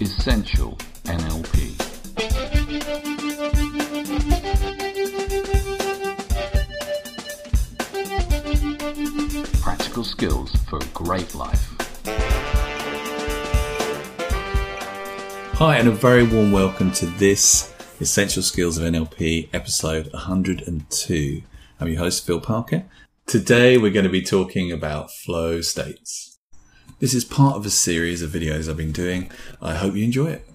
Essential NLP. Practical skills for a great life. Hi, and a very warm welcome to this Essential Skills of NLP episode 102. I'm your host, Phil Parker. Today, we're going to be talking about flow states. This is part of a series of videos I've been doing. I hope you enjoy it.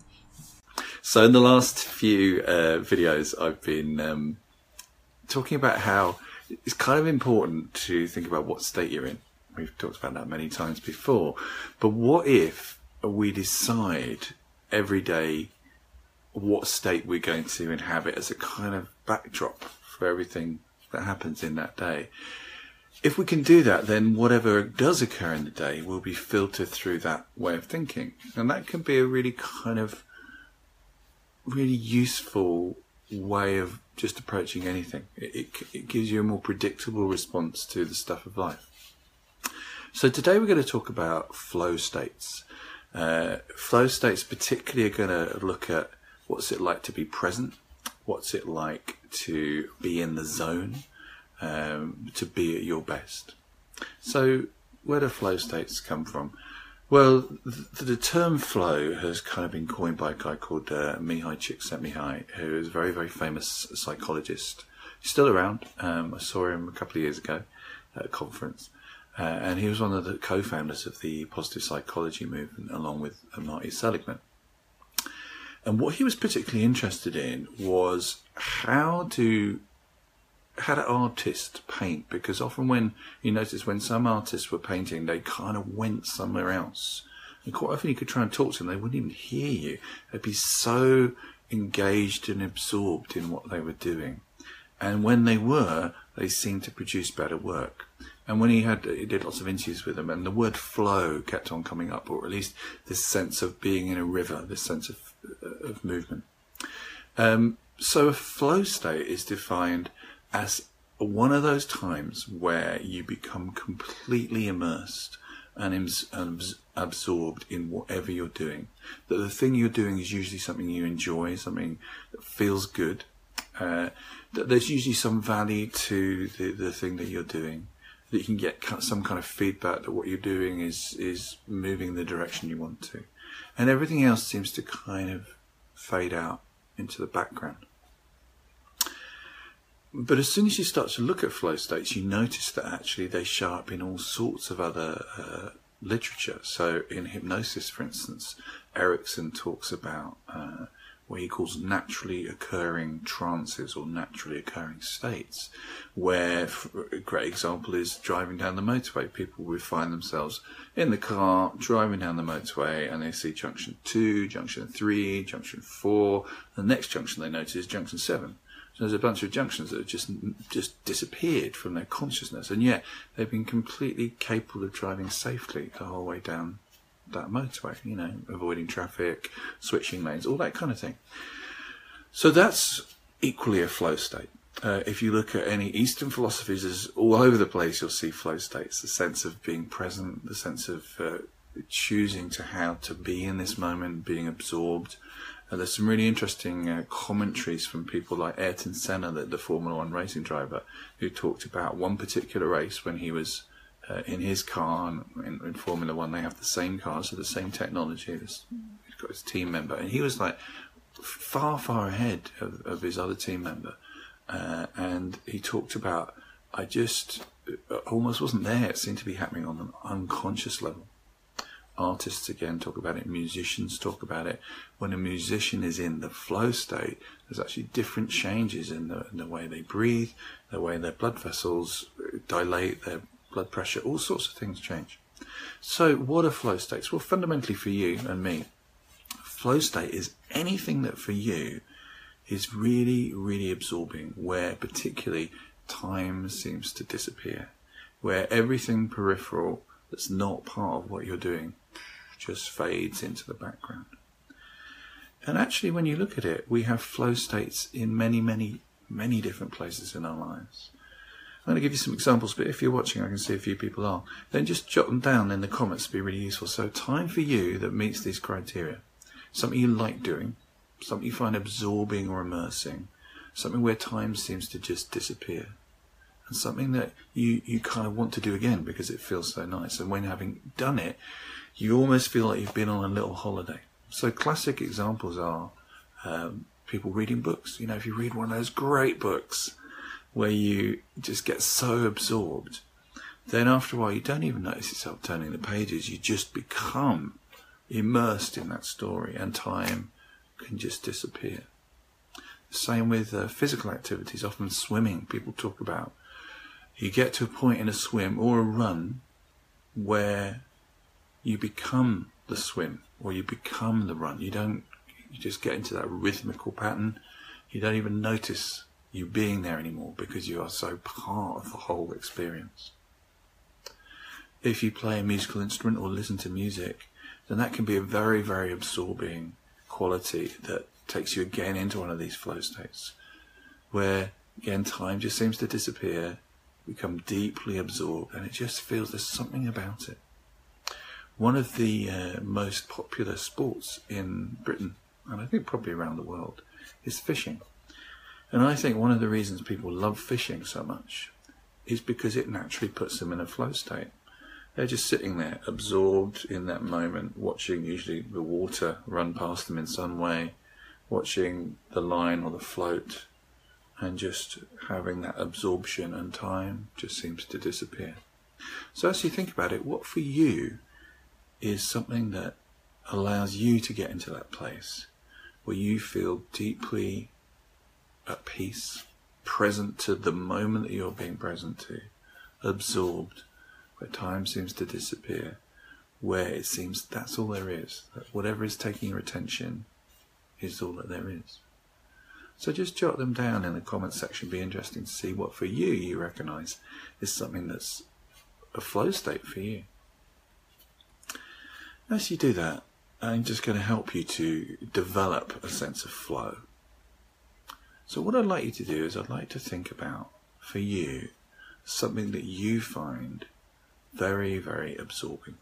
So, in the last few uh, videos, I've been um, talking about how it's kind of important to think about what state you're in. We've talked about that many times before. But what if we decide every day what state we're going to inhabit as a kind of backdrop for everything that happens in that day. If we can do that, then whatever does occur in the day will be filtered through that way of thinking. And that can be a really kind of really useful way of just approaching anything. It, it, it gives you a more predictable response to the stuff of life. So today we're going to talk about flow states. Uh, flow states particularly are going to look at what's it like to be present, what's it like to be in the zone, um, to be at your best. So, where do flow states come from? Well, the, the, term flow has kind of been coined by a guy called uh, Mihaly Csikszentmihalyi, who is a very, very famous psychologist. He's still around. Um, I saw him a couple of years ago at a conference. Uh, and he was one of the co-founders of the positive psychology movement, along with Marty Seligman. And what he was particularly interested in was how do how do artists paint? Because often when you notice when some artists were painting, they kind of went somewhere else. And quite often you could try and talk to them, they wouldn't even hear you. They'd be so engaged and absorbed in what they were doing. And when they were, they seemed to produce better work. And when he had, he did lots of interviews with them, and the word flow kept on coming up, or at least this sense of being in a river, this sense of, of movement. Um, so a flow state is defined as one of those times where you become completely immersed and, absorbed in whatever you're doing. That the thing you're doing is usually something you enjoy, something that feels good. Uh, that there's usually some value to the, the thing that you're doing that you can get some kind of feedback that what you're doing is is moving the direction you want to, and everything else seems to kind of fade out into the background. But as soon as you start to look at flow states, you notice that actually they show up in all sorts of other uh, literature. So in hypnosis, for instance, Erickson talks about uh, what he calls naturally occurring trances or naturally occurring states, where a great example is driving down the motorway. People will find themselves in the car driving down the motorway and they see junction 2, junction 3, junction 4. The next junction they notice is junction 7. So there's a bunch of junctions that have just just disappeared from their consciousness, and yet they've been completely capable of driving safely the whole way down that motorway, you know, avoiding traffic, switching lanes, all that kind of thing. So that's equally a flow state. Uh, if you look at any Eastern philosophies, all over the place you'll see flow states, the sense of being present, the sense of uh, choosing to how to be in this moment, being absorbed. Uh, there's some really interesting uh, commentaries from people like Ayrton Senna, the, the Formula One racing driver, who talked about one particular race when he was uh, in his car and in, in, Formula One, they have the same car, so the same technology. He's got his team member, and he was like far, far ahead of, of his other team member. Uh, and he talked about, I just uh, almost wasn't there. It seemed to be happening on an unconscious level. Artists again talk about it, musicians talk about it. When a musician is in the flow state, there's actually different changes in the, in the way they breathe, the way their blood vessels dilate, their blood pressure, all sorts of things change. So, what are flow states? Well, fundamentally for you and me, flow state is anything that for you is really, really absorbing, where particularly time seems to disappear, where everything peripheral that's not part of what you're doing just fades into the background. And actually, when you look at it, we have flow states in many, many, many different places in our lives. I'm going to give you some examples, but if you're watching, I can see a few people are. Then just jot them down in the comments to be really useful. So, time for you that meets these criteria. something you like doing, something you find absorbing or immersing, something where time seems to just disappear, and something that you, you kind of want to do again because it feels so nice. And when having done it, you almost feel like you've been on a little holiday. So classic examples are um, people reading books. You know, if you read one of those great books where you just get so absorbed, then after a while you don't even notice yourself turning the pages. You just become immersed in that story, and time can just disappear. Same with uh, physical activities, often swimming. People talk about you get to a point in a swim or a run where you become the swim or you become the run. You don't, you just get into that rhythmical pattern. You don't even notice you being there anymore because you are so part of the whole experience. If you play a musical instrument or listen to music, then that can be a very, very absorbing quality that takes you again into one of these flow states where again time just seems to disappear, become deeply absorbed, and it just feels there's something about it. One of the uh, most popular sports in Britain, and I think probably around the world, is fishing. And I think one of the reasons people love fishing so much is because it naturally puts them in a flow state. They're just sitting there, absorbed in that moment, watching usually the water run past them in some way, watching the line or the float, and just having that absorption and time just seems to disappear. So, as you think about it, what for you is something that allows you to get into that place where you feel deeply at peace, present to the moment that you're being present to, absorbed, where time seems to disappear, where it seems that's all there is, that whatever is taking your attention is all that there is. So just jot them down in the comment section. Be interesting to see what for you you recognize is something that's a flow state for you. As you do that, I'm just going to help you to develop a sense of flow. So what I'd like you to do is I'd like to think about for you something that you find very, very absorbing.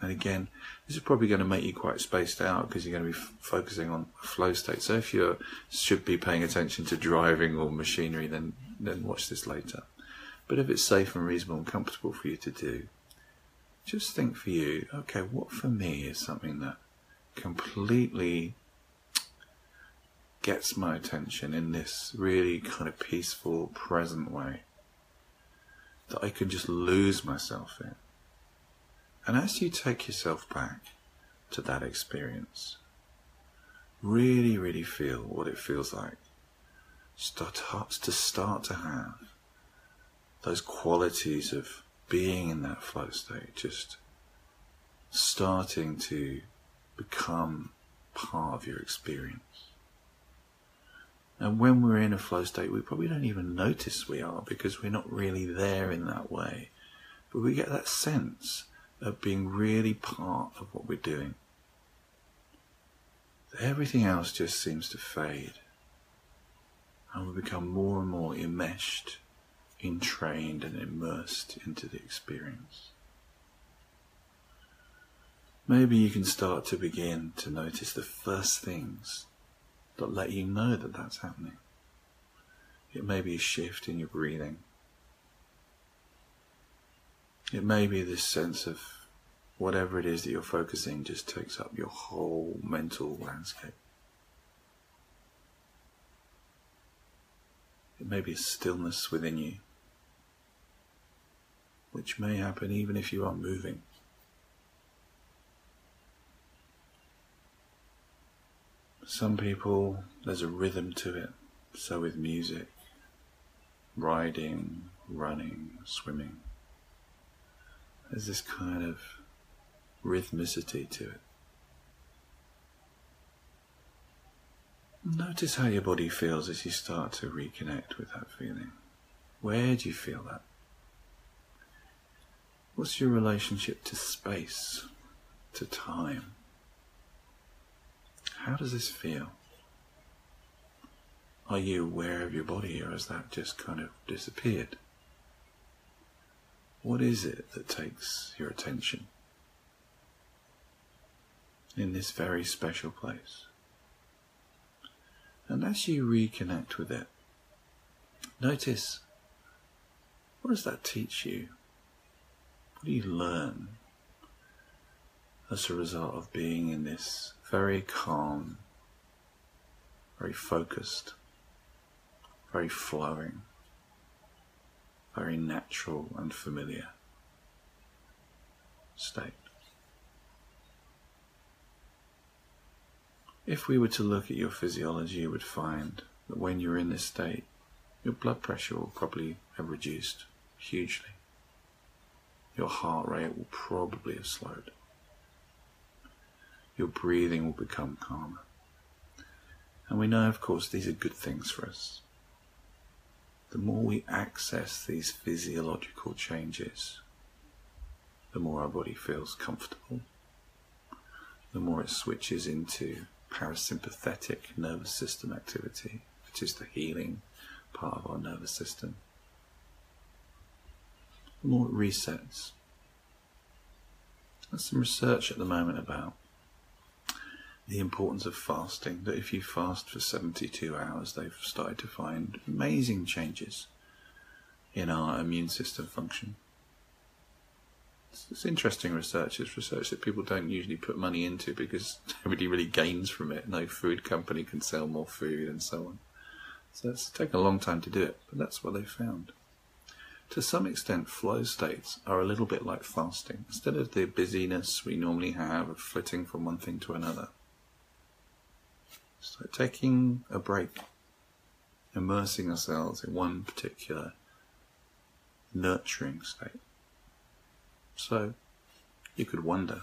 And again, this is probably going to make you quite spaced out because you're going to be f- focusing on flow state. So if you should be paying attention to driving or machinery, then then watch this later. But if it's safe and reasonable and comfortable for you to do, just think for you, okay, what for me is something that completely gets my attention in this really kind of peaceful, present way that I can just lose myself in. And as you take yourself back to that experience, really, really feel what it feels like starts to start to have those qualities of being in that flow state, just starting to become part of your experience. And when we're in a flow state, we probably don't even notice we are because we're not really there in that way. But we get that sense of being really part of what we're doing. Everything else just seems to fade. And we become more and more enmeshed, entrained, and immersed into the experience. Maybe you can start to begin to notice the first things that let you know that that's happening. It may be a shift in your breathing. It may be this sense of whatever it is that you're focusing just takes up your whole mental landscape. It may be a stillness within you, which may happen even if you aren't moving. Some people, there's a rhythm to it. So with music, riding, running, swimming. There's this kind of rhythmicity to it. Notice how your body feels as you start to reconnect with that feeling. Where do you feel that? What's your relationship to space, to time? How does this feel? Are you aware of your body or has that just kind of disappeared? What is it that takes your attention? in this very special place. And as you reconnect with it, notice what does that teach you? What do you learn as a result of being in this very calm, very focused, very flowing, very natural and familiar state? If we were to look at your physiology, you would find that when you're in this state, your blood pressure will probably have reduced hugely. Your heart rate will probably have slowed. Your breathing will become calmer. And we know, of course, these are good things for us. The more we access these physiological changes, the more our body feels comfortable, the more it switches into parasympathetic nervous system activity, which is the healing part of our nervous system. More resets. There's some research at the moment about the importance of fasting. That if you fast for 72 hours, they've started to find amazing changes in our immune system function. It's interesting research. It's research that people don't usually put money into because nobody really gains from it. No food company can sell more food and so on. So it's taken a long time to do it, but that's what they found. To some extent, flow states are a little bit like fasting. Instead of the busyness we normally have of flitting from one thing to another, like taking a break, immersing ourselves in one particular nurturing state. So you could wonder,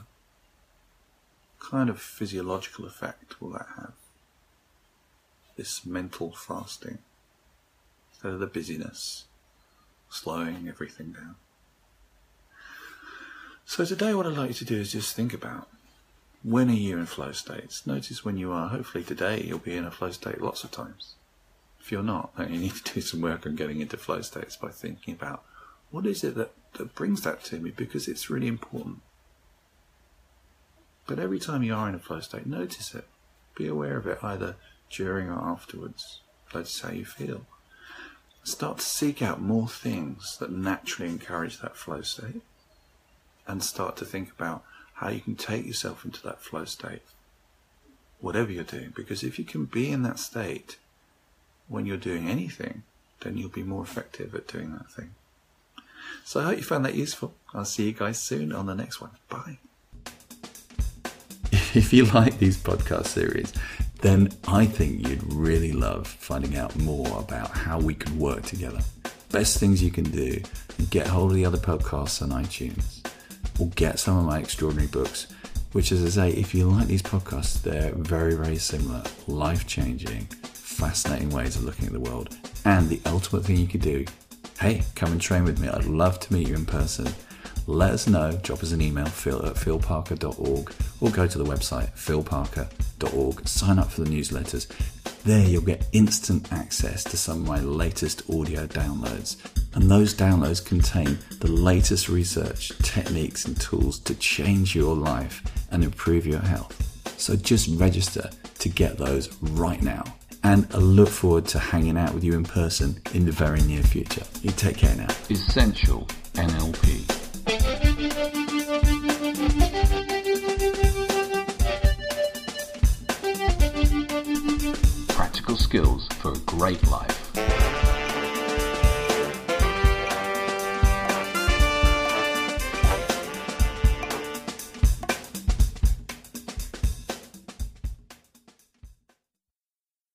what kind of physiological effect will that have? This mental fasting, instead of the busyness, slowing everything down. So today what I'd like you to do is just think about when are you in flow states? Notice when you are. Hopefully today you'll be in a flow state lots of times. If you're not, then you need to do some work on getting into flow states by thinking about what is it that, that brings that to me because it's really important. But every time you are in a flow state, notice it. Be aware of it either during or afterwards. Notice how you feel. Start to seek out more things that naturally encourage that flow state and start to think about how you can take yourself into that flow state, whatever you're doing. Because if you can be in that state when you're doing anything, then you'll be more effective at doing that thing. So I hope you found that useful. I'll see you guys soon on the next one. Bye. If you like these podcast series, then I think you'd really love finding out more about how we could work together. Best things you can do get hold of the other podcasts on iTunes or get some of my extraordinary books, which, as I say, if you like these podcasts, they're very, very similar, life changing, fascinating ways of looking at the world. And the ultimate thing you could do hey, come and train with me. I'd love to meet you in person. Let us know. Drop us an email, phil at philparker.org, or go to the website, philparker.org. Sign up for the newsletters. There you'll get instant access to some of my latest audio downloads. And those downloads contain the latest research, techniques, and tools to change your life and improve your health. So just register to get those right now and I look forward to hanging out with you in person in the very near future. You take care now. Essential NLP. Great life.